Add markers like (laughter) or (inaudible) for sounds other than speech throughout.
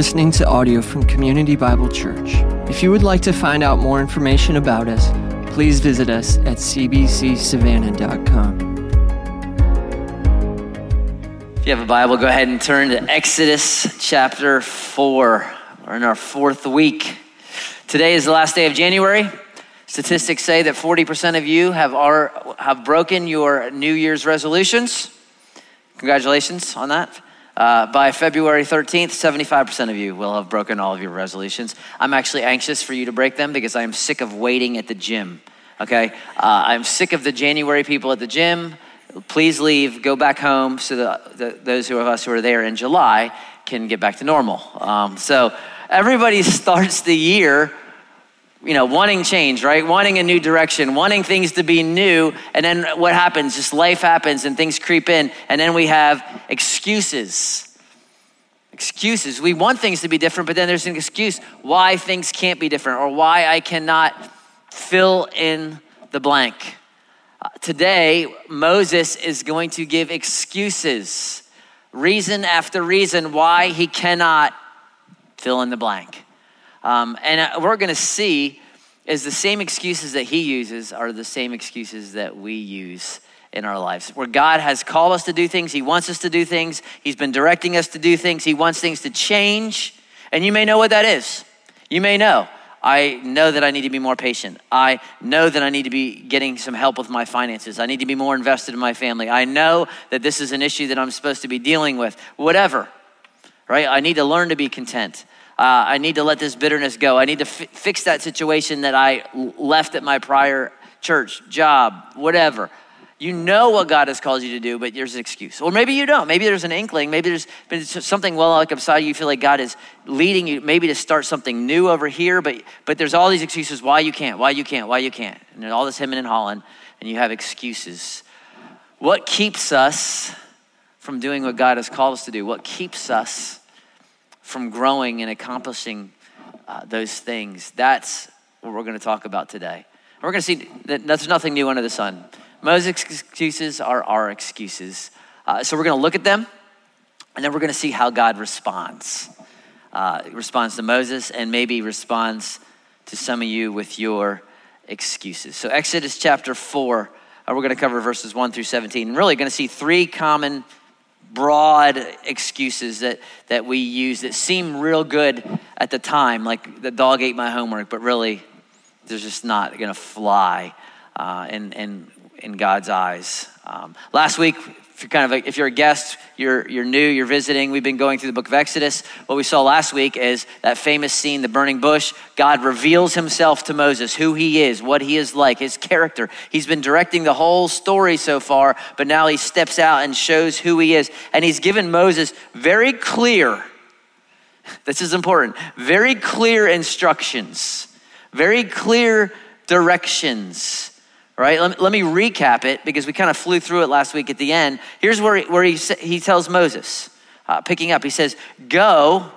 listening to audio from Community Bible Church. If you would like to find out more information about us, please visit us at cbcsavannah.com. If you have a Bible, go ahead and turn to Exodus chapter 4. We're in our fourth week. Today is the last day of January. Statistics say that 40% of you have, are, have broken your New Year's resolutions. Congratulations on that. Uh, by February 13th, 75% of you will have broken all of your resolutions. I'm actually anxious for you to break them because I am sick of waiting at the gym. Okay? Uh, I'm sick of the January people at the gym. Please leave, go back home so that those of us who are there in July can get back to normal. Um, so everybody (laughs) starts the year you know, wanting change, right? Wanting a new direction, wanting things to be new. And then what happens? Just life happens and things creep in. And then we have excuses. Excuses. We want things to be different, but then there's an excuse why things can't be different or why I cannot fill in the blank. Uh, today, Moses is going to give excuses, reason after reason why he cannot fill in the blank. Um, and uh, we're going to see is the same excuses that he uses are the same excuses that we use in our lives. Where God has called us to do things, He wants us to do things, He's been directing us to do things, He wants things to change. And you may know what that is. You may know. I know that I need to be more patient. I know that I need to be getting some help with my finances. I need to be more invested in my family. I know that this is an issue that I'm supposed to be dealing with. Whatever, right? I need to learn to be content. Uh, I need to let this bitterness go. I need to f- fix that situation that I left at my prior church, job, whatever. You know what God has called you to do, but there's an excuse. Or maybe you don't. Maybe there's an inkling. Maybe there's been something well like inside you. You feel like God is leading you maybe to start something new over here, but, but there's all these excuses why you can't, why you can't, why you can't. And all this hemming and hawing, and you have excuses. What keeps us from doing what God has called us to do? What keeps us from growing and accomplishing uh, those things. That's what we're going to talk about today. We're going to see that there's nothing new under the sun. Moses' excuses are our excuses. Uh, so we're going to look at them, and then we're going to see how God responds. Uh, responds to Moses, and maybe responds to some of you with your excuses. So, Exodus chapter 4, uh, we're going to cover verses 1 through 17. And really going to see three common broad excuses that, that we use that seem real good at the time, like the dog ate my homework, but really they're just not going to fly uh, in, in, in God's eyes. Um, last week, if you're kind of a, if you're a guest, you're, you're new, you're visiting, we've been going through the book of Exodus. What we saw last week is that famous scene, the burning bush. God reveals himself to Moses, who he is, what he is like, his character. He's been directing the whole story so far, but now he steps out and shows who he is. And he's given Moses very clear, this is important, very clear instructions, very clear directions right? Let, let me recap it because we kind of flew through it last week at the end. Here's where he, where he, he tells Moses, uh, picking up, he says, Go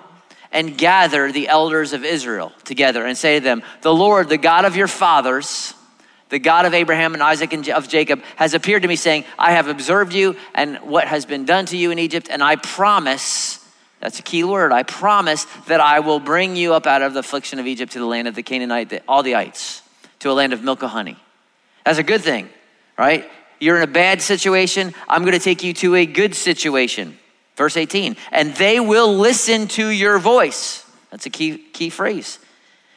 and gather the elders of Israel together and say to them, The Lord, the God of your fathers, the God of Abraham and Isaac and of Jacob, has appeared to me, saying, I have observed you and what has been done to you in Egypt, and I promise. That's a key word. I promise that I will bring you up out of the affliction of Egypt to the land of the Canaanite, all the ites, to a land of milk and honey. That's a good thing, right? You're in a bad situation. I'm going to take you to a good situation. Verse 18. And they will listen to your voice. That's a key, key phrase.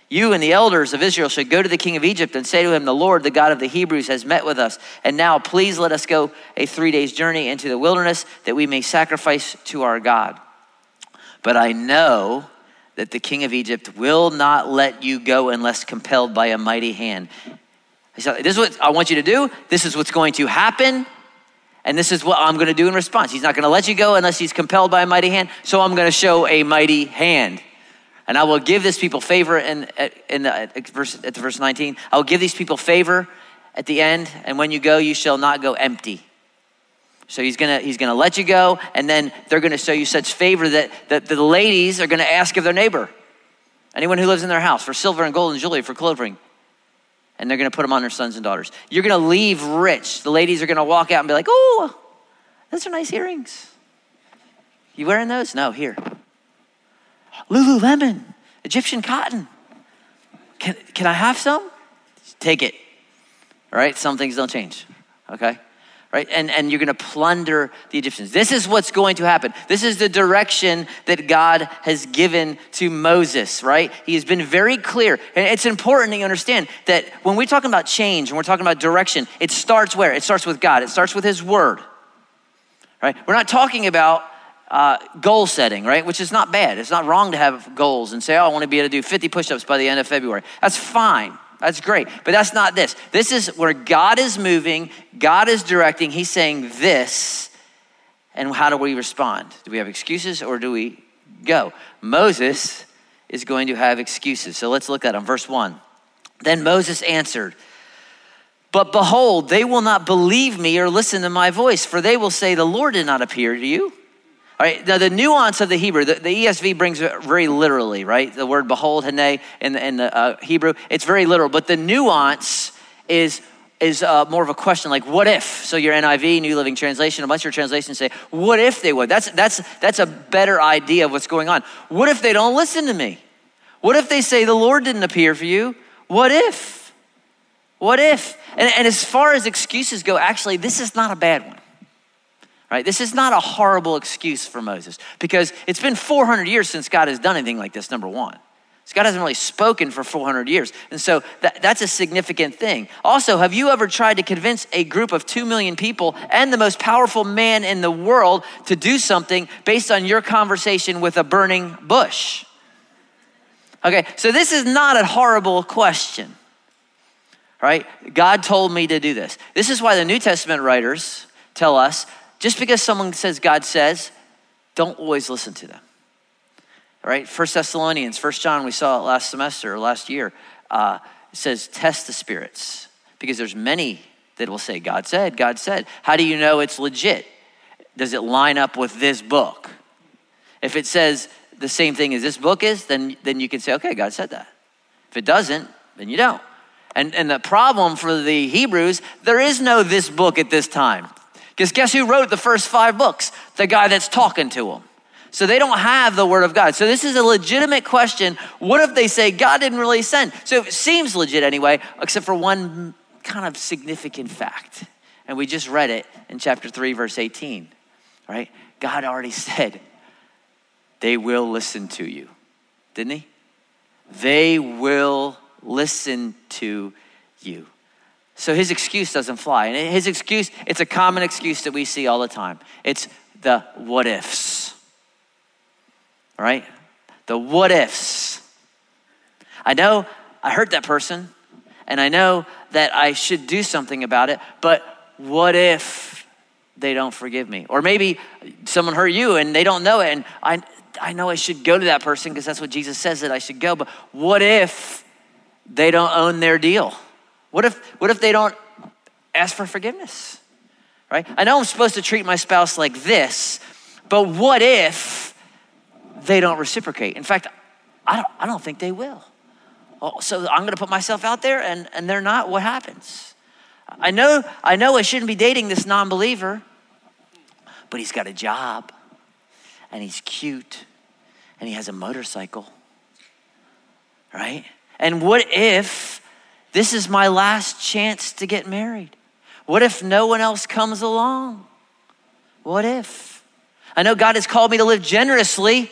You and the elders of Israel should go to the king of Egypt and say to him, The Lord, the God of the Hebrews, has met with us. And now please let us go a three days journey into the wilderness that we may sacrifice to our God. But I know that the king of Egypt will not let you go unless compelled by a mighty hand. He said, This is what I want you to do. This is what's going to happen. And this is what I'm going to do in response. He's not going to let you go unless he's compelled by a mighty hand. So I'm going to show a mighty hand. And I will give this people favor in, in the, at, verse, at the verse 19. I will give these people favor at the end. And when you go, you shall not go empty. So he's gonna he's gonna let you go, and then they're gonna show you such favor that, that the ladies are gonna ask of their neighbor, anyone who lives in their house, for silver and gold and jewelry, for clothing, and they're going to put them on their sons and daughters. You're going to leave rich. The ladies are going to walk out and be like, oh, those are nice earrings. You wearing those? No, here. Lululemon, Egyptian cotton. Can, can I have some? Take it. All right? Some things don't change. Okay? Right? And, and you're going to plunder the Egyptians. This is what's going to happen. This is the direction that God has given to Moses, right? He has been very clear. And it's important that you understand that when we're talking about change and we're talking about direction, it starts where? It starts with God, it starts with His Word, right? We're not talking about uh, goal setting, right? Which is not bad. It's not wrong to have goals and say, oh, I want to be able to do 50 push ups by the end of February. That's fine. That's great. But that's not this. This is where God is moving, God is directing. He's saying this. And how do we respond? Do we have excuses or do we go? Moses is going to have excuses. So let's look at them. Verse 1. Then Moses answered, But behold, they will not believe me or listen to my voice, for they will say, The Lord did not appear to you. All right, now the nuance of the Hebrew, the, the ESV brings it very literally, right? The word behold, hene, in the, in the uh, Hebrew, it's very literal. But the nuance is is uh, more of a question like what if? So your niv new living translation a bunch of your translations say what if they would? That's that's that's a better idea of what's going on. What if they don't listen to me? What if they say the lord didn't appear for you what if? What if? And, and as far as excuses go actually this is not a bad one right? This is not a horrible excuse for Moses because it's been 400 years since God has done anything like this, number one. So God hasn't really spoken for 400 years. And so that, that's a significant thing. Also, have you ever tried to convince a group of 2 million people and the most powerful man in the world to do something based on your conversation with a burning bush? Okay, so this is not a horrible question, right? God told me to do this. This is why the New Testament writers tell us just because someone says God says, don't always listen to them. All right, First Thessalonians, First John, we saw it last semester or last year. Uh, says test the spirits because there's many that will say God said, God said. How do you know it's legit? Does it line up with this book? If it says the same thing as this book is, then then you can say, okay, God said that. If it doesn't, then you don't. And and the problem for the Hebrews, there is no this book at this time. Because guess who wrote the first five books? The guy that's talking to them. So they don't have the word of God. So this is a legitimate question. What if they say God didn't really send? So it seems legit anyway, except for one kind of significant fact. And we just read it in chapter 3, verse 18. Right? God already said, they will listen to you. Didn't he? They will listen to you. So his excuse doesn't fly. And his excuse, it's a common excuse that we see all the time. It's the what ifs. Right? The what ifs. I know I hurt that person, and I know that I should do something about it, but what if they don't forgive me? Or maybe someone hurt you and they don't know it, and I, I know I should go to that person because that's what Jesus says that I should go, but what if they don't own their deal? What if, what if they don't ask for forgiveness? Right? I know I'm supposed to treat my spouse like this, but what if they don't reciprocate? In fact, I don't, I don't think they will. Oh, so I'm going to put myself out there and, and they're not. What happens? I know, I know I shouldn't be dating this non believer, but he's got a job and he's cute and he has a motorcycle, right? And what if this is my last chance to get married. What if no one else comes along? What if? I know God has called me to live generously,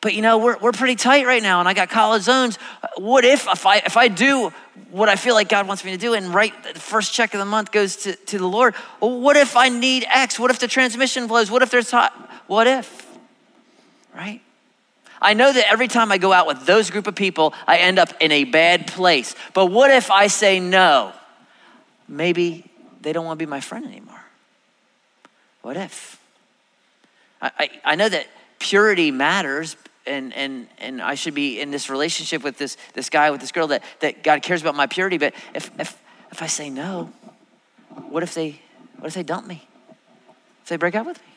but you know, we're, we're pretty tight right now and I got college loans. What if, if I, if I do what I feel like God wants me to do and right the first check of the month goes to, to the Lord? Well, what if I need X? What if the transmission blows? What if there's hot? What if? Right? I know that every time I go out with those group of people, I end up in a bad place. But what if I say no? Maybe they don't want to be my friend anymore. What if? I, I, I know that purity matters, and, and, and I should be in this relationship with this, this guy, with this girl, that, that God cares about my purity. But if, if, if I say no, what if they, what if they dump me? If they break up with me?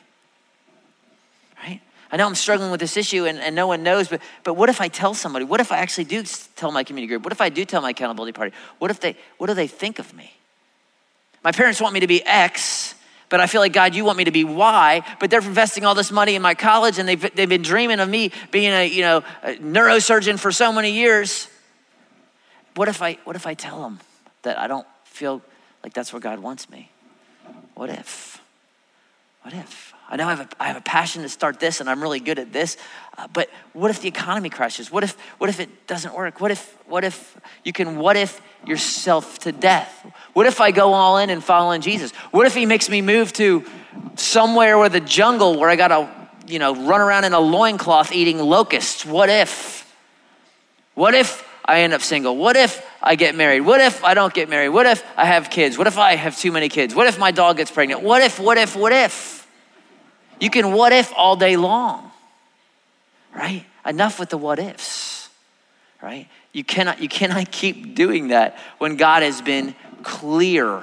I know I'm struggling with this issue and, and no one knows, but, but what if I tell somebody? What if I actually do tell my community group? What if I do tell my accountability party? What if they, what do they think of me? My parents want me to be X, but I feel like, God, you want me to be Y, but they're investing all this money in my college and they've, they've been dreaming of me being a, you know, a neurosurgeon for so many years. What if, I, what if I tell them that I don't feel like that's where God wants me? What if? What if? I know I have, a, I have a passion to start this and I'm really good at this, uh, but what if the economy crashes? What if, what if it doesn't work? What if, what if you can, what if yourself to death? What if I go all in and follow in Jesus? What if he makes me move to somewhere where the jungle where I gotta, you know, run around in a loincloth eating locusts? What if? What if I end up single? What if I get married? What if I don't get married? What if I have kids? What if I have too many kids? What if my dog gets pregnant? What if, what if, what if? You can what if all day long, right? Enough with the what ifs, right? You cannot, you cannot keep doing that when God has been clear,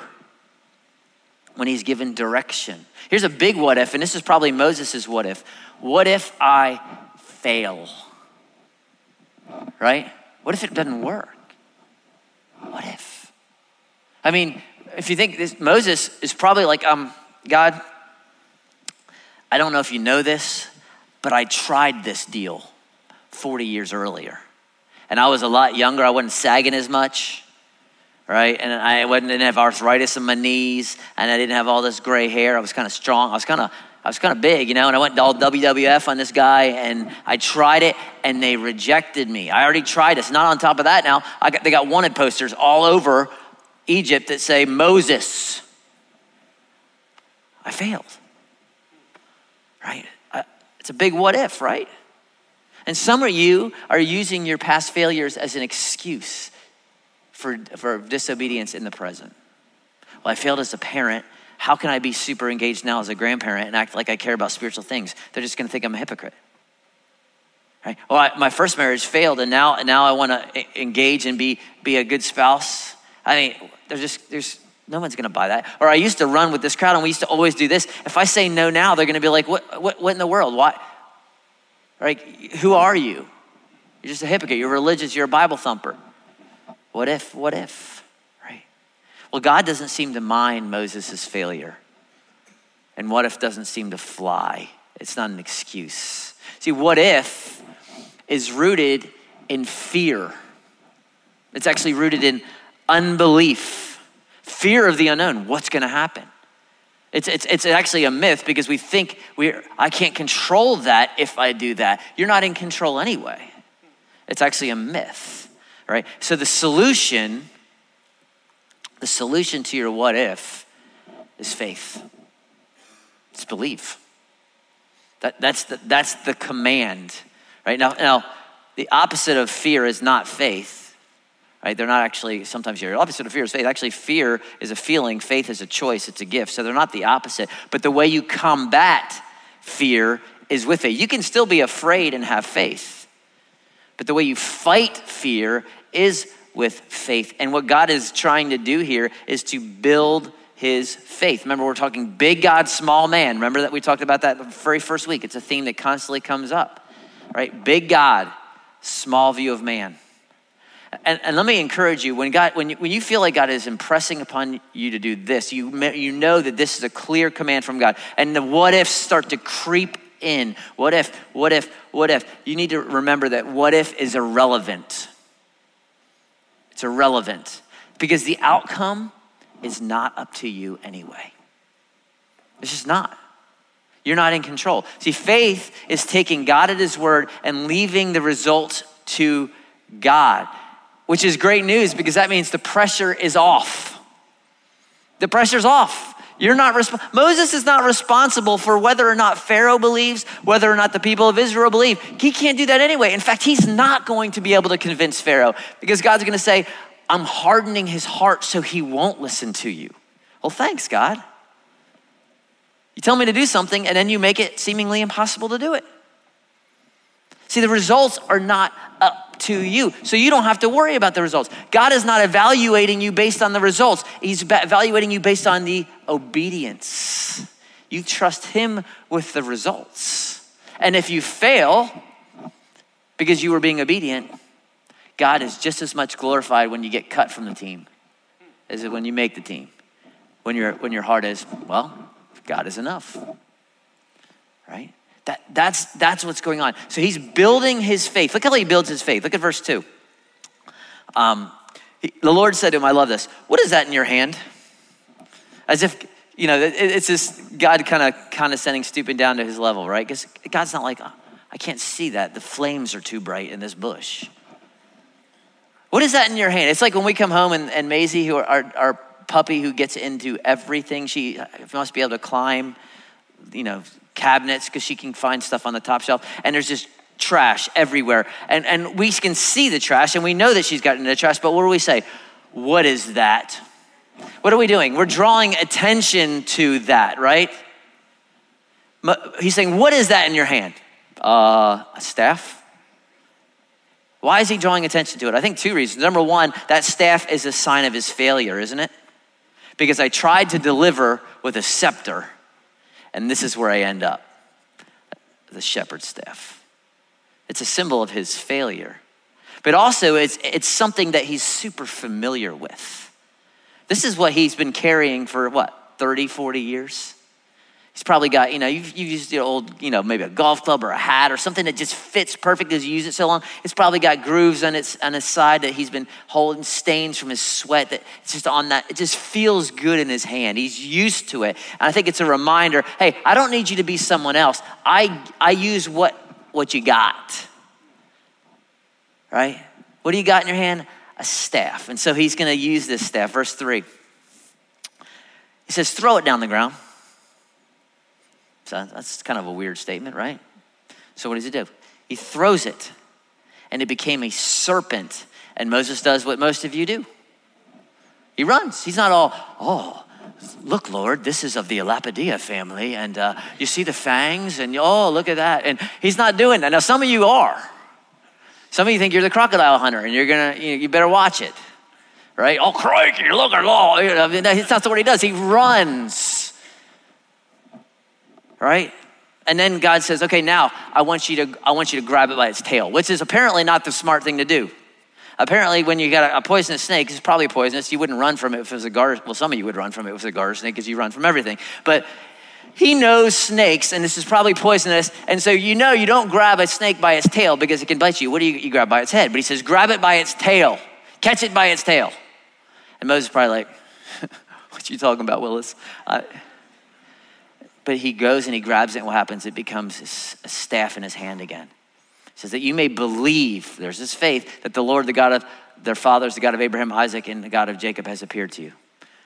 when He's given direction. Here's a big what if, and this is probably Moses' what if. What if I fail? Right? What if it doesn't work? What if? I mean, if you think this, Moses is probably like, um, God, I don't know if you know this, but I tried this deal 40 years earlier. And I was a lot younger. I wasn't sagging as much, right? And I didn't have arthritis in my knees, and I didn't have all this gray hair. I was kind of strong. I was kind of I was kind of big, you know, and I went all WWF on this guy, and I tried it, and they rejected me. I already tried this. Not on top of that, now got, they got wanted posters all over Egypt that say Moses. I failed right? Uh, it's a big what if, right? And some of you are using your past failures as an excuse for, for disobedience in the present. Well, I failed as a parent. How can I be super engaged now as a grandparent and act like I care about spiritual things? They're just going to think I'm a hypocrite. Right? Well, I, my first marriage failed, and now, now I want to engage and be, be a good spouse. I mean, there's just there's no one's going to buy that. Or I used to run with this crowd and we used to always do this. If I say no now, they're going to be like, what, what, what in the world? Why? Like, who are you? You're just a hypocrite. You're religious. You're a Bible thumper. What if? What if? Right? Well, God doesn't seem to mind Moses' failure. And what if doesn't seem to fly. It's not an excuse. See, what if is rooted in fear. It's actually rooted in unbelief fear of the unknown. What's going to happen? It's, it's, it's actually a myth because we think we I can't control that if I do that. You're not in control anyway. It's actually a myth, right? So the solution, the solution to your what if is faith. It's belief. That, that's, the, that's the command, right? Now, now, the opposite of fear is not faith right? They're not actually, sometimes you're opposite of fear is faith. Actually, fear is a feeling, faith is a choice, it's a gift. So they're not the opposite. But the way you combat fear is with faith. You can still be afraid and have faith. But the way you fight fear is with faith. And what God is trying to do here is to build his faith. Remember, we're talking big God, small man. Remember that we talked about that the very first week. It's a theme that constantly comes up, right? Big God, small view of man. And, and let me encourage you when, God, when, you, when you feel like God is impressing upon you to do this, you, you know that this is a clear command from God. And the what ifs start to creep in. What if, what if, what if? You need to remember that what if is irrelevant. It's irrelevant because the outcome is not up to you anyway. It's just not. You're not in control. See, faith is taking God at His word and leaving the results to God which is great news because that means the pressure is off. The pressure's off. You're not resp- Moses is not responsible for whether or not Pharaoh believes, whether or not the people of Israel believe. He can't do that anyway. In fact, he's not going to be able to convince Pharaoh because God's going to say, "I'm hardening his heart so he won't listen to you." Well, thanks, God. You tell me to do something and then you make it seemingly impossible to do it. See, the results are not up to you. So you don't have to worry about the results. God is not evaluating you based on the results, He's evaluating you based on the obedience. You trust Him with the results. And if you fail because you were being obedient, God is just as much glorified when you get cut from the team as when you make the team. When, your when your heart is, well, God is enough. Right? That, that's, that's what's going on. So he's building his faith. Look how he builds his faith. Look at verse 2. Um, he, the Lord said to him, I love this. What is that in your hand? As if, you know, it, it's this God kind of condescending, stooping down to his level, right? Because God's not like, oh, I can't see that. The flames are too bright in this bush. What is that in your hand? It's like when we come home and, and Maisie, who our, our puppy who gets into everything, she must be able to climb, you know, cabinets because she can find stuff on the top shelf. And there's just trash everywhere. And, and we can see the trash and we know that she's gotten into the trash, but what do we say? What is that? What are we doing? We're drawing attention to that, right? He's saying, What is that in your hand? Uh, a staff? Why is he drawing attention to it? I think two reasons. Number one, that staff is a sign of his failure, isn't it? Because I tried to deliver with a scepter, and this is where I end up the shepherd's staff. It's a symbol of his failure. But also, it's, it's something that he's super familiar with. This is what he's been carrying for what, 30, 40 years? He's probably got, you know, you've, you've used your old, you know, maybe a golf club or a hat or something that just fits perfect because you use it so long. It's probably got grooves on its on its side that he's been holding stains from his sweat that it's just on that. It just feels good in his hand. He's used to it. And I think it's a reminder, hey, I don't need you to be someone else. I I use what what you got. Right? What do you got in your hand? A staff. And so he's going to use this staff. Verse 3. He says, throw it down the ground. So that's kind of a weird statement, right? So what does he do? He throws it, and it became a serpent. And Moses does what most of you do. He runs. He's not all, oh, look, Lord, this is of the Elapidae family, and uh, you see the fangs, and oh, look at that. And he's not doing that. Now, some of you are. Some of you think you're the crocodile hunter, and you're gonna, you, know, you better watch it, right? Oh, crikey, look at all. You know, that's not what he does. He runs right? And then God says, okay, now I want you to, I want you to grab it by its tail, which is apparently not the smart thing to do. Apparently, when you got a, poisonous snake, it's probably poisonous. You wouldn't run from it if it was a garter. Well, some of you would run from it if it was a garter snake because you run from everything. But he knows snakes, and this is probably poisonous. And so you know you don't grab a snake by its tail because it can bite you. What do you, you grab by its head? But he says, grab it by its tail, catch it by its tail. And Moses is probably like, (laughs) what you talking about, Willis? But he goes and he grabs it, and what happens? It becomes a staff in his hand again. He says that you may believe, there's this faith, that the Lord, the God of their fathers, the God of Abraham, Isaac, and the God of Jacob has appeared to you.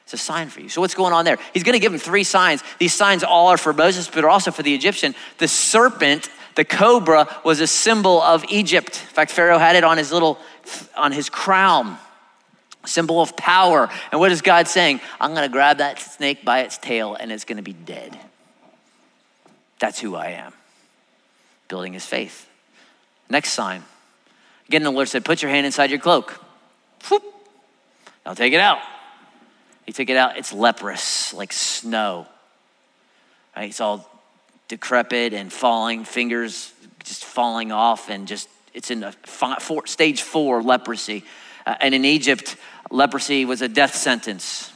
It's a sign for you. So, what's going on there? He's going to give him three signs. These signs all are for Moses, but are also for the Egyptian. The serpent, the cobra, was a symbol of Egypt. In fact, Pharaoh had it on his little, on his crown, symbol of power. And what is God saying? I'm going to grab that snake by its tail, and it's going to be dead. That's who I am. Building his faith. Next sign. Again, the Lord said, Put your hand inside your cloak. Whoop. Now take it out. He took it out. It's leprous, like snow. Right? It's all decrepit and falling, fingers just falling off, and just, it's in a four, stage four leprosy. Uh, and in Egypt, leprosy was a death sentence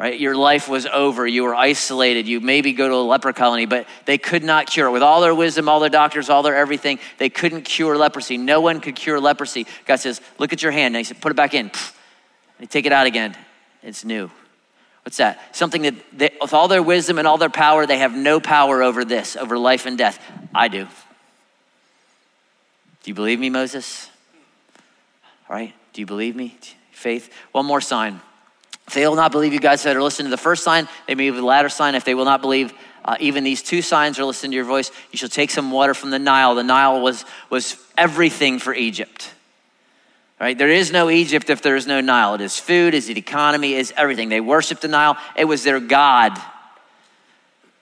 right? Your life was over. You were isolated. You maybe go to a leper colony, but they could not cure it. With all their wisdom, all their doctors, all their everything, they couldn't cure leprosy. No one could cure leprosy. God says, Look at your hand. And he said, Put it back in. They take it out again. It's new. What's that? Something that, they, with all their wisdom and all their power, they have no power over this, over life and death. I do. Do you believe me, Moses? All right. Do you believe me? Faith. One more sign. If they will not believe you, guys that are listening to the first sign, they may believe the latter sign. If they will not believe uh, even these two signs or listen to your voice, you shall take some water from the Nile. The Nile was, was everything for Egypt. Right? There is no Egypt if there is no Nile. It is food, it is economy, it is everything. They worshiped the Nile. It was their God.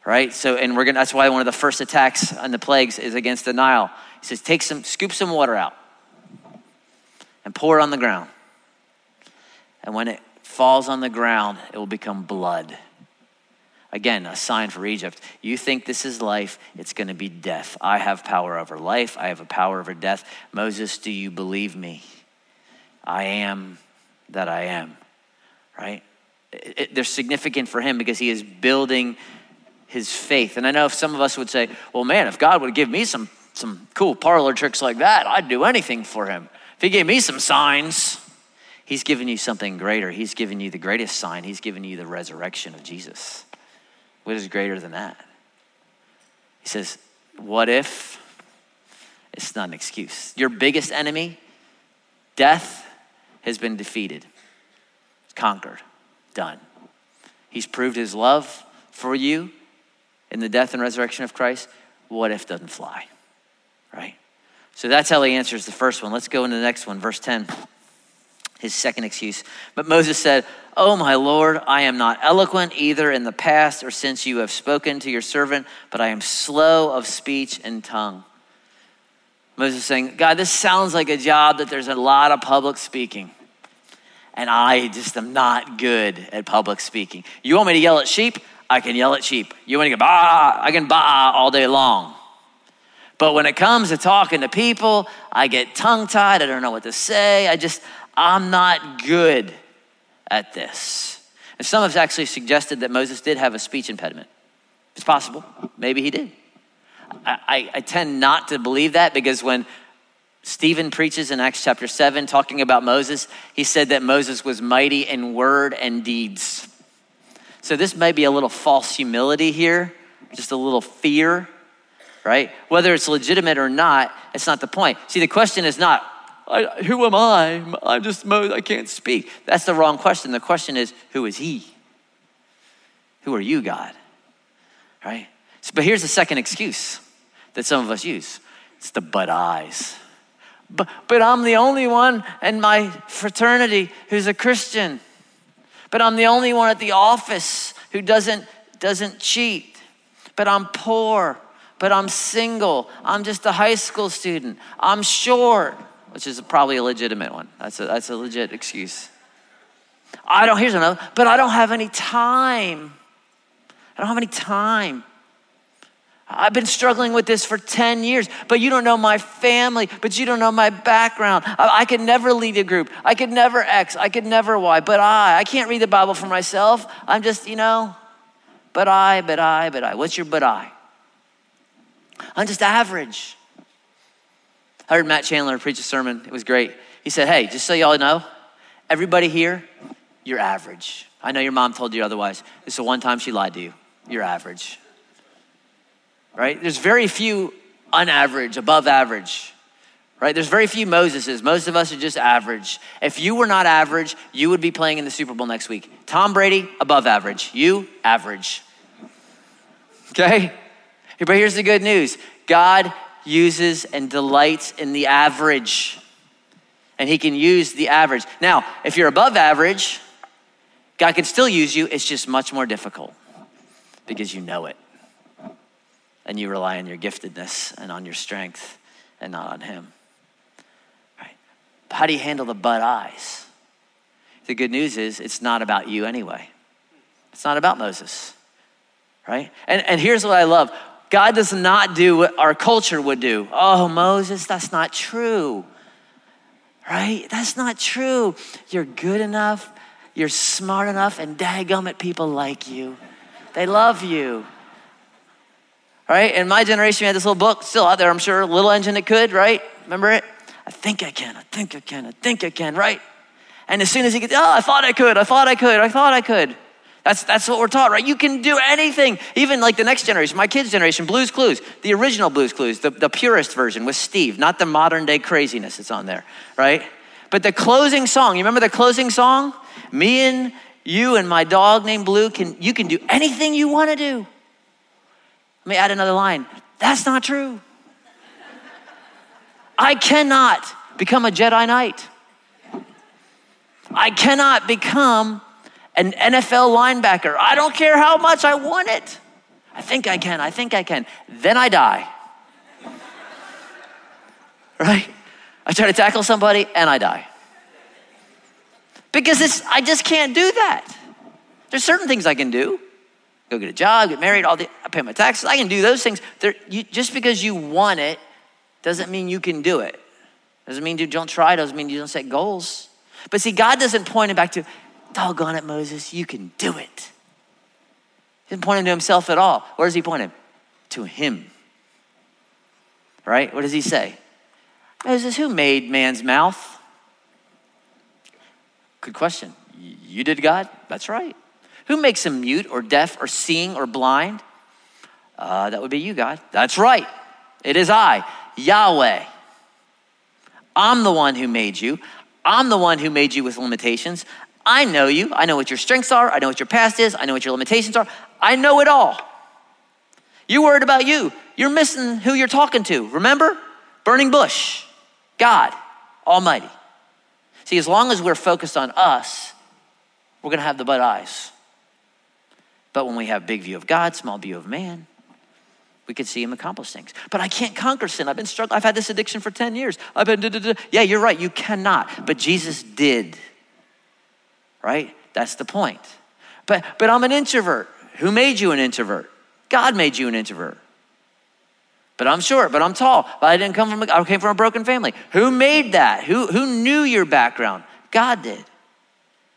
Right? So, and we're gonna, that's why one of the first attacks on the plagues is against the Nile. He says, take some, scoop some water out and pour it on the ground. And when it falls on the ground, it will become blood. Again, a sign for Egypt. You think this is life, it's going to be death. I have power over life, I have a power over death. Moses, do you believe me? I am that I am, right? It, it, they're significant for him because he is building his faith. And I know if some of us would say, well, man, if God would give me some, some cool parlor tricks like that, I'd do anything for him. If he gave me some signs, he's given you something greater. He's given you the greatest sign. He's given you the resurrection of Jesus. What is greater than that? He says, what if? It's not an excuse. Your biggest enemy, death, has been defeated, conquered, done. He's proved his love for you in the death and resurrection of Christ. What if doesn't fly? Right? So that's how he answers the first one. Let's go into the next one, verse 10. His second excuse. But Moses said, Oh, my Lord, I am not eloquent either in the past or since you have spoken to your servant, but I am slow of speech and tongue. Moses saying, God, this sounds like a job that there's a lot of public speaking. And I just am not good at public speaking. You want me to yell at sheep? I can yell at sheep. You want me to go bah? I can bah all day long. But when it comes to talking to people, I get tongue tied. I don't know what to say. I just, I'm not good at this. And some have actually suggested that Moses did have a speech impediment. It's possible. Maybe he did. I, I, I tend not to believe that because when Stephen preaches in Acts chapter 7, talking about Moses, he said that Moses was mighty in word and deeds. So this may be a little false humility here, just a little fear, right? Whether it's legitimate or not, it's not the point. See, the question is not, who am I? I'm just I can't speak. That's the wrong question. The question is, who is he? Who are you, God? Right? But here's the second excuse that some of us use it's the but eyes. But, but I'm the only one in my fraternity who's a Christian. But I'm the only one at the office who doesn't, doesn't cheat. But I'm poor. But I'm single. I'm just a high school student. I'm short, which is probably a legitimate one. That's a, that's a legit excuse. I don't, here's another, but I don't have any time. I don't have any time. I've been struggling with this for 10 years, but you don't know my family, but you don't know my background. I, I, could never lead a group. I could never X. I could never Y. But I, I can't read the Bible for myself. I'm just, you know, but I, but I, but I. What's your but I? I'm just average. I heard Matt Chandler preach a sermon. It was great. He said, Hey, just so y'all know, everybody here, you're average. I know your mom told you otherwise. It's the one time she lied to you. You're average right? There's very few unaverage, above average, right? There's very few Moseses. Most of us are just average. If you were not average, you would be playing in the Super Bowl next week. Tom Brady, above average. You, average. Okay? But here's the good news God uses and delights in the average. And He can use the average. Now, if you're above average, God can still use you. It's just much more difficult because you know it and you rely on your giftedness and on your strength and not on Him. Right? How do you handle the but eyes? The good news is it's not about you anyway. It's not about Moses, right? And, and here's what I love God does not do what our culture would do. Oh, Moses, that's not true, right? That's not true. You're good enough, you're smart enough, and daggum it, people like you. They love you right? In my generation, we had this little book still out there, I'm sure, Little Engine That Could, right? Remember it? I think I can, I think I can, I think I can, right? And as soon as he gets, oh, I thought I could, I thought I could, I thought I could. That's, that's what we're taught, right? You can do anything. Even like the next generation, my kids' generation, Blues Clues, the original Blues Clues, the, the purest version with Steve, not the modern day craziness that's on there, right? But the closing song, you remember the closing song? Me and you and my dog named Blue can, you can do anything you want to do. Let me add another line. That's not true. I cannot become a Jedi Knight. I cannot become an NFL linebacker. I don't care how much I want it. I think I can. I think I can. Then I die. (laughs) Right? I try to tackle somebody and I die. Because it's, I just can't do that. There's certain things I can do go get a job, get married, all the, I pay my taxes. I can do those things. You, just because you want it doesn't mean you can do it. Doesn't mean you don't try, doesn't mean you don't set goals. But see, God doesn't point it back to, doggone it, Moses, you can do it. He didn't point him to himself at all. Where does he point him? To him. Right? What does he say? Moses, who made man's mouth? Good question. You did, God? That's right. Who makes him mute or deaf or seeing or blind? Uh, that would be you, God. That's right. It is I, Yahweh. I'm the one who made you. I'm the one who made you with limitations. I know you. I know what your strengths are. I know what your past is. I know what your limitations are. I know it all. You're worried about you. You're missing who you're talking to. Remember? Burning bush, God Almighty. See, as long as we're focused on us, we're going to have the bud eyes. But when we have big view of God, small view of man, we could see him accomplish things. But I can't conquer sin. I've been struggling. I've had this addiction for 10 years. I've been, da, da, da. yeah, you're right. You cannot. But Jesus did. Right? That's the point. But, but I'm an introvert. Who made you an introvert? God made you an introvert. But I'm short, but I'm tall. But I didn't come from, I came from a broken family. Who made that? Who, who knew your background? God did.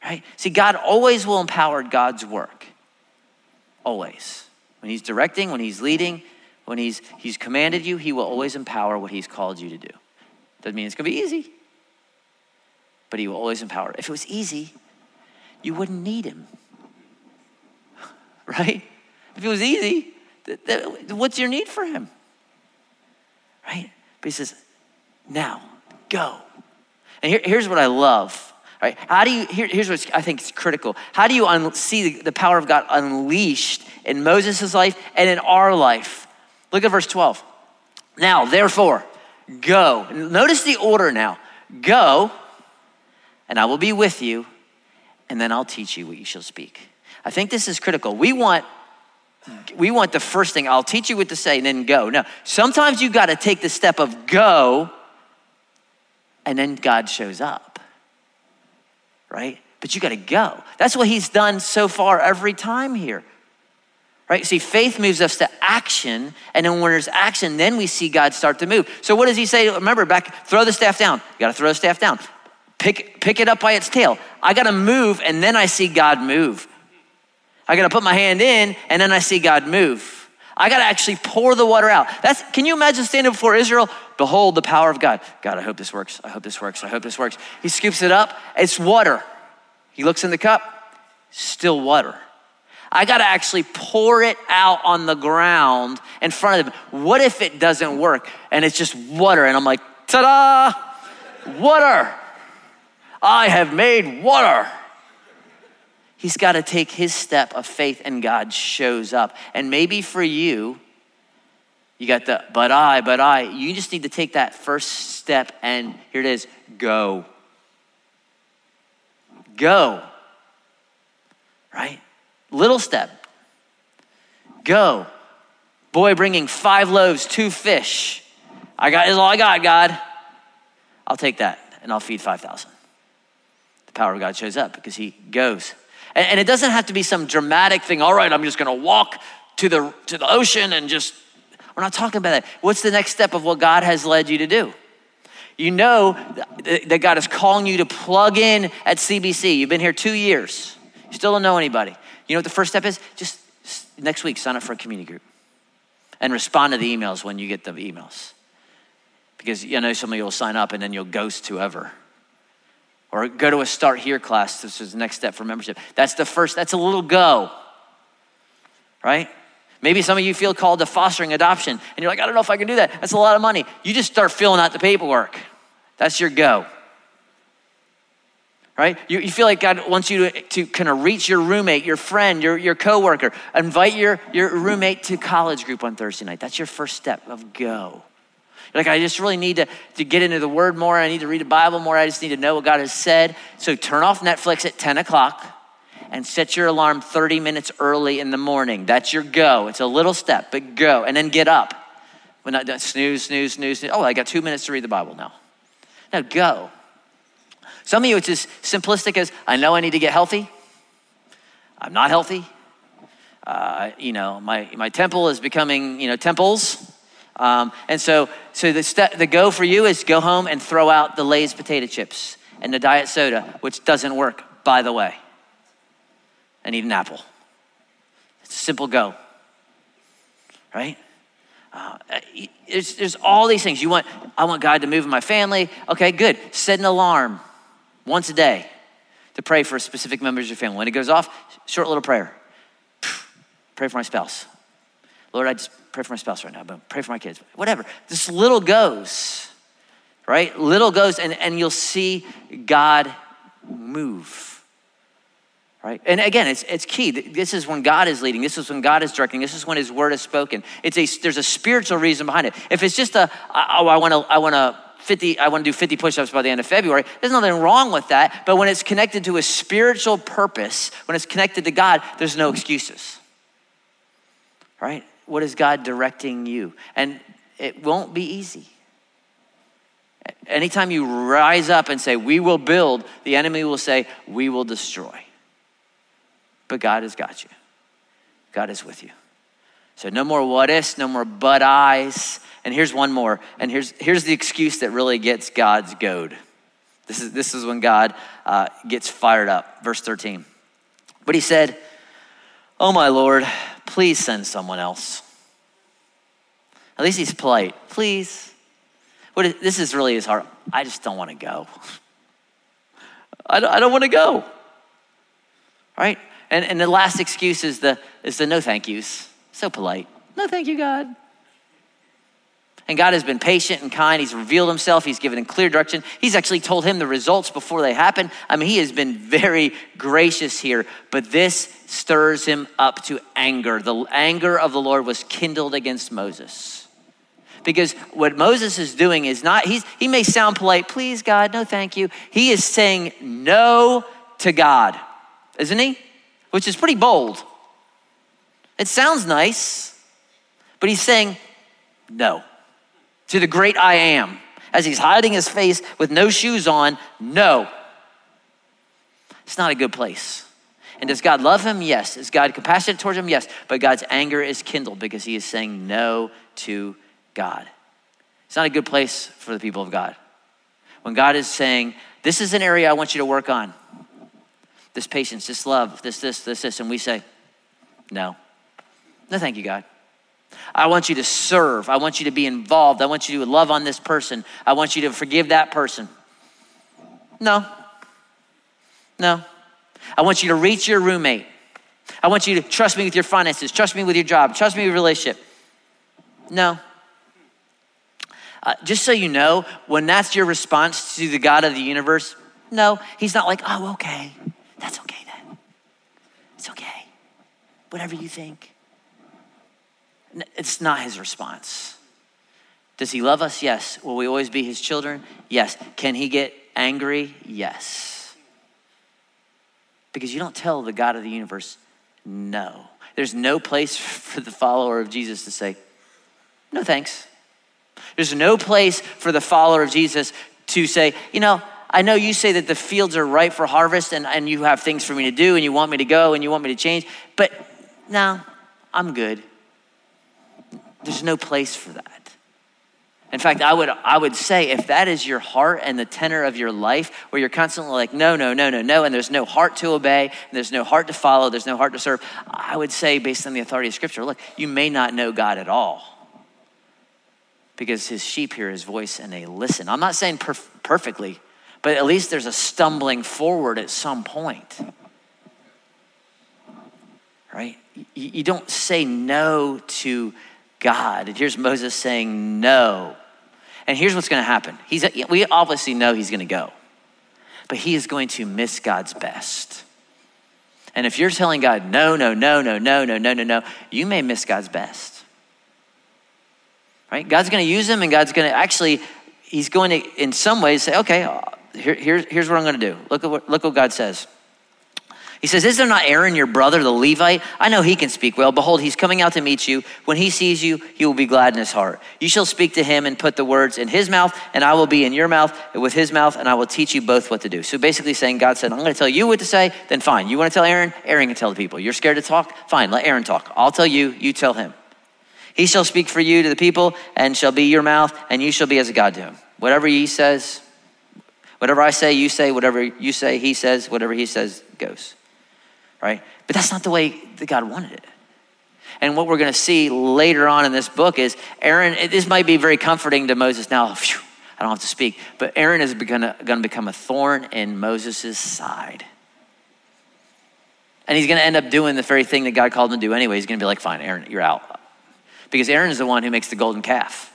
Right? See, God always will empower God's work. Always. When He's directing, when He's leading, when he's, he's commanded you, he will always empower what he's called you to do. Doesn't mean it's to be easy, but he will always empower. If it was easy, you wouldn't need him. (laughs) Right? If it was easy, th- th- what's your need for him? Right? But he says, now, go. And here, here's what I love. Right? How do you, here, here's what I think is critical. How do you un- see the, the power of God unleashed in Moses' life and in our life? Look at verse 12. Now, therefore, go. Notice the order now. Go, and I will be with you, and then I'll teach you what you shall speak. I think this is critical. We want we want the first thing, I'll teach you what to say, and then go. Now, sometimes you got to take the step of go, and then God shows up, right? But you got to go. That's what He's done so far every time here right? See, faith moves us to action, and then when there's action, then we see God start to move. So what does he say? Remember, back, throw the staff down. You gotta throw the staff down. Pick, pick it up by its tail. I gotta move, and then I see God move. I gotta put my hand in, and then I see God move. I gotta actually pour the water out. That's can you imagine standing before Israel? Behold the power of God. God, I hope this works. I hope this works. I hope this works. He scoops it up, it's water. He looks in the cup, still water. I got to actually pour it out on the ground in front of them. What if it doesn't work and it's just water? And I'm like, ta da, water. I have made water. He's got to take his step of faith and God shows up. And maybe for you, you got the, but I, but I. You just need to take that first step and here it is go. Go. Right? Little step. Go. Boy bringing five loaves, two fish. I got is all I got, God. I'll take that and I'll feed 5,000. The power of God shows up because he goes. And, and it doesn't have to be some dramatic thing. All right, I'm just going to walk to the, to the ocean and just, we're not talking about that. What's the next step of what God has led you to do? You know that God is calling you to plug in at CBC. You've been here two years. You still don't know anybody. You know what the first step is? Just next week, sign up for a community group and respond to the emails when you get the emails. Because you know some of you will sign up and then you'll ghost whoever. Or go to a start here class. This is the next step for membership. That's the first, that's a little go. Right? Maybe some of you feel called to fostering adoption and you're like, I don't know if I can do that. That's a lot of money. You just start filling out the paperwork. That's your go right? You, you feel like God wants you to, to kind of reach your roommate, your friend, your, your coworker. Invite your, your roommate to college group on Thursday night. That's your first step of go. You're like, I just really need to, to get into the word more. I need to read the Bible more. I just need to know what God has said. So turn off Netflix at 10 o'clock and set your alarm 30 minutes early in the morning. That's your go. It's a little step, but go. And then get up. When I snooze, snooze, snooze, snooze. Oh, I got two minutes to read the Bible now. Now go. Some of you, it's as simplistic as I know I need to get healthy. I'm not healthy. Uh, you know, my, my temple is becoming, you know, temples. Um, and so, so the, step, the go for you is go home and throw out the Lay's potato chips and the diet soda, which doesn't work, by the way, and eat an apple. It's a simple go. Right? Uh, there's, there's all these things. You want, I want God to move in my family. Okay, good. Set an alarm once a day to pray for a specific members of your family. When it goes off, short little prayer. Pray for my spouse. Lord, I just pray for my spouse right now, but pray for my kids. Whatever. This little goes, right? Little goes, and, and you'll see God move right? And again it's, it's key. This is when god is leading. This is when god is directing. This is when his word is spoken. It's a there's a spiritual reason behind it. If it's just a oh i want to i want to 50 i want to do 50 push-ups by the end of february there's nothing wrong with that. But when it's connected to a spiritual purpose when it's connected to god there's no excuses right what is god directing you and it won't be easy anytime you rise up and say we will build the enemy will say we will destroy but God has got you. God is with you. So no more what ifs, no more but eyes. And here's one more. And here's, here's the excuse that really gets God's goad. This is, this is when God uh, gets fired up. Verse 13. But he said, Oh, my Lord, please send someone else. At least he's polite. Please. What is, this is really his heart. I just don't want to go. I don't, I don't want to go. Right? And, and the last excuse is the, is the no thank yous. So polite. No thank you, God. And God has been patient and kind. He's revealed himself. He's given him clear direction. He's actually told him the results before they happen. I mean, he has been very gracious here, but this stirs him up to anger. The anger of the Lord was kindled against Moses. Because what Moses is doing is not, he's, he may sound polite, please, God, no thank you. He is saying no to God, isn't he? which is pretty bold. It sounds nice, but he's saying no to the great I am. As he's hiding his face with no shoes on, no. It's not a good place. And does God love him? Yes. Is God compassionate towards him? Yes. But God's anger is kindled because he is saying no to God. It's not a good place for the people of God. When God is saying, This is an area I want you to work on, this patience, this love, this, this, this, this. And we say, no. No, thank you, God. I want you to serve. I want you to be involved. I want you to love on this person. I want you to forgive that person. No. No. I want you to reach your roommate. I want you to trust me with your finances, trust me with your job, trust me with your relationship. No. Uh, just so you know, when that's your response to the God of the universe, no, he's not like, oh, okay. That's okay then. It's okay. Whatever you think. It's not his response. Does he love us? Yes. Will we always be his children? Yes. Can he get angry? Yes. Because you don't tell the God of the universe no. There's no place (laughs) for the follower of Jesus to say, no thanks. There's no place for the follower of Jesus to say, you know, I know you say that the fields are ripe for harvest and, and you have things for me to do and you want me to go and you want me to change, but no, I'm good. There's no place for that. In fact, I would, I would say if that is your heart and the tenor of your life, where you're constantly like, no, no, no, no, no, and there's no heart to obey, and there's no heart to follow, there's no heart to serve, I would say, based on the authority of Scripture, look, you may not know God at all because his sheep hear his voice and they listen. I'm not saying perf- perfectly, but at least there's a stumbling forward at some point. Right? You don't say no to God. And here's Moses saying no. And here's what's going to happen. He's, we obviously know he's going to go, but he is going to miss God's best. And if you're telling God, no, no, no, no, no, no, no, no, no, you may miss God's best. Right? God's going to use him, and God's going to actually, he's going to, in some ways, say, okay, here, here, here's what I'm going to do. Look at what, look what God says. He says, Is there not Aaron, your brother, the Levite? I know he can speak well. Behold, he's coming out to meet you. When he sees you, he will be glad in his heart. You shall speak to him and put the words in his mouth, and I will be in your mouth with his mouth, and I will teach you both what to do. So basically, saying, God said, I'm going to tell you what to say, then fine. You want to tell Aaron? Aaron can tell the people. You're scared to talk? Fine, let Aaron talk. I'll tell you, you tell him. He shall speak for you to the people, and shall be your mouth, and you shall be as a God to him. Whatever he says, Whatever I say, you say. Whatever you say, he says. Whatever he says goes. Right? But that's not the way that God wanted it. And what we're going to see later on in this book is Aaron, this might be very comforting to Moses now. Phew, I don't have to speak, but Aaron is going to become a thorn in Moses' side. And he's going to end up doing the very thing that God called him to do anyway. He's going to be like, fine, Aaron, you're out. Because Aaron is the one who makes the golden calf.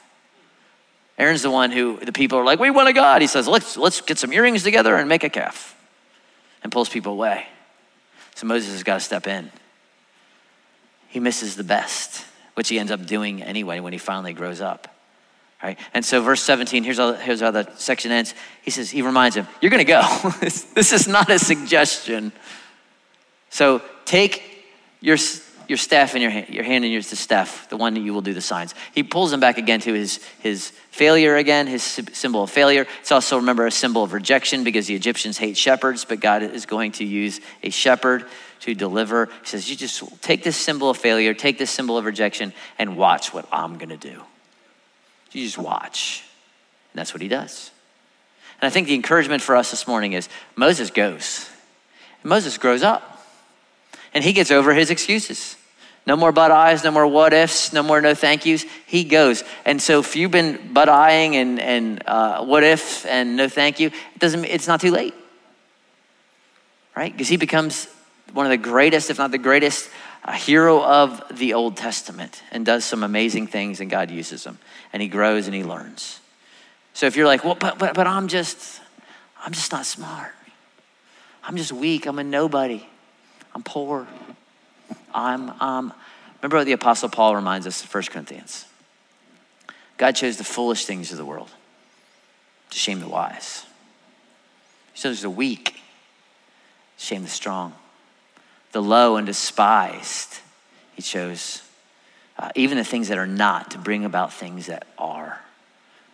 Aaron's the one who the people are like, we want a God. He says, let's, let's get some earrings together and make a calf. And pulls people away. So Moses has got to step in. He misses the best, which he ends up doing anyway when he finally grows up. Right? And so, verse 17, here's how, here's how the section ends. He says, he reminds him, You're going to go. (laughs) this is not a suggestion. So, take your, your staff in your hand, your hand in your the staff, the one that you will do the signs. He pulls him back again to his, his failure again, his symbol of failure. It's also, remember, a symbol of rejection because the Egyptians hate shepherds, but God is going to use a shepherd to deliver. He says, You just take this symbol of failure, take this symbol of rejection, and watch what I'm going to do. You just watch. And that's what he does. And I think the encouragement for us this morning is Moses goes. And Moses grows up. And he gets over his excuses. No more but eyes, no more what ifs, no more no thank yous. He goes. And so if you've been but eyeing and, and uh, what if and no thank you, it doesn't, it's not too late. Right? Because he becomes one of the greatest, if not the greatest, uh, hero of the Old Testament and does some amazing things, and God uses him. And he grows and he learns. So if you're like, well, but, but, but I'm just, I'm just not smart. I'm just weak. I'm a nobody. I'm poor. I'm, remember what the Apostle Paul reminds us in 1 Corinthians. God chose the foolish things of the world to shame the wise. He chose the weak to shame the strong the low and despised. He chose uh, even the things that are not to bring about things that are.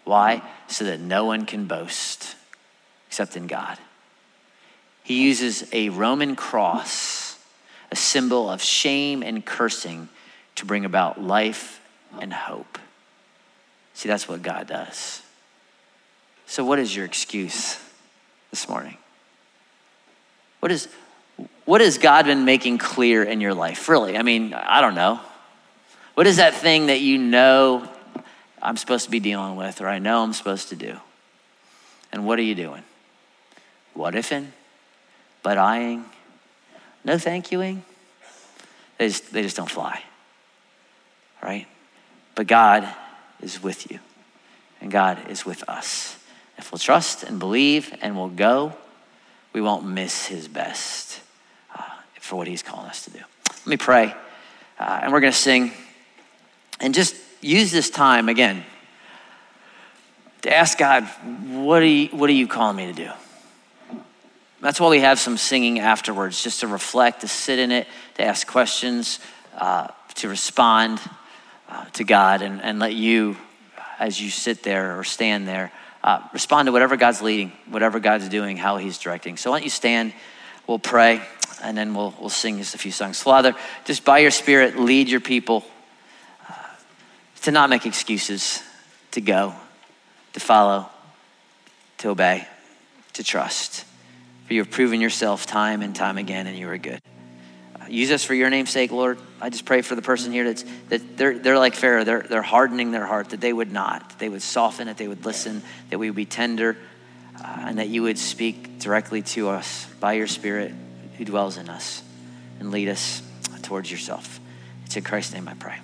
Why? So that no one can boast except in God. He uses a Roman cross, a symbol of shame and cursing, to bring about life and hope. See, that's what God does. So, what is your excuse this morning? What is, what has God been making clear in your life? Really? I mean, I don't know. What is that thing that you know I'm supposed to be dealing with or I know I'm supposed to do? And what are you doing? What ifing? But eyeing? No thank youing? They just, they just don't fly. Right? But God is with you. And God is with us. If we'll trust and believe and we'll go, we won't miss his best for what He's calling us to do. Let me pray, uh, and we're going to sing. And just use this time again to ask God, what are, you, what are you calling me to do? That's why we have some singing afterwards, just to reflect, to sit in it, to ask questions, uh, to respond uh, to God, and, and let you, as you sit there or stand there, uh, respond to whatever God's leading, whatever God's doing, how He's directing. So why don't you stand? We'll pray and then we'll, we'll sing just a few songs. Father, just by your Spirit, lead your people uh, to not make excuses, to go, to follow, to obey, to trust. For you have proven yourself time and time again, and you are good. Use us for your name's sake, Lord. I just pray for the person here that's that they're, they're like Pharaoh, they're, they're hardening their heart, that they would not, that they would soften, that they would listen, that we would be tender, uh, and that you would speak directly to us by your Spirit who dwells in us and lead us towards yourself. It's in Christ's name I pray.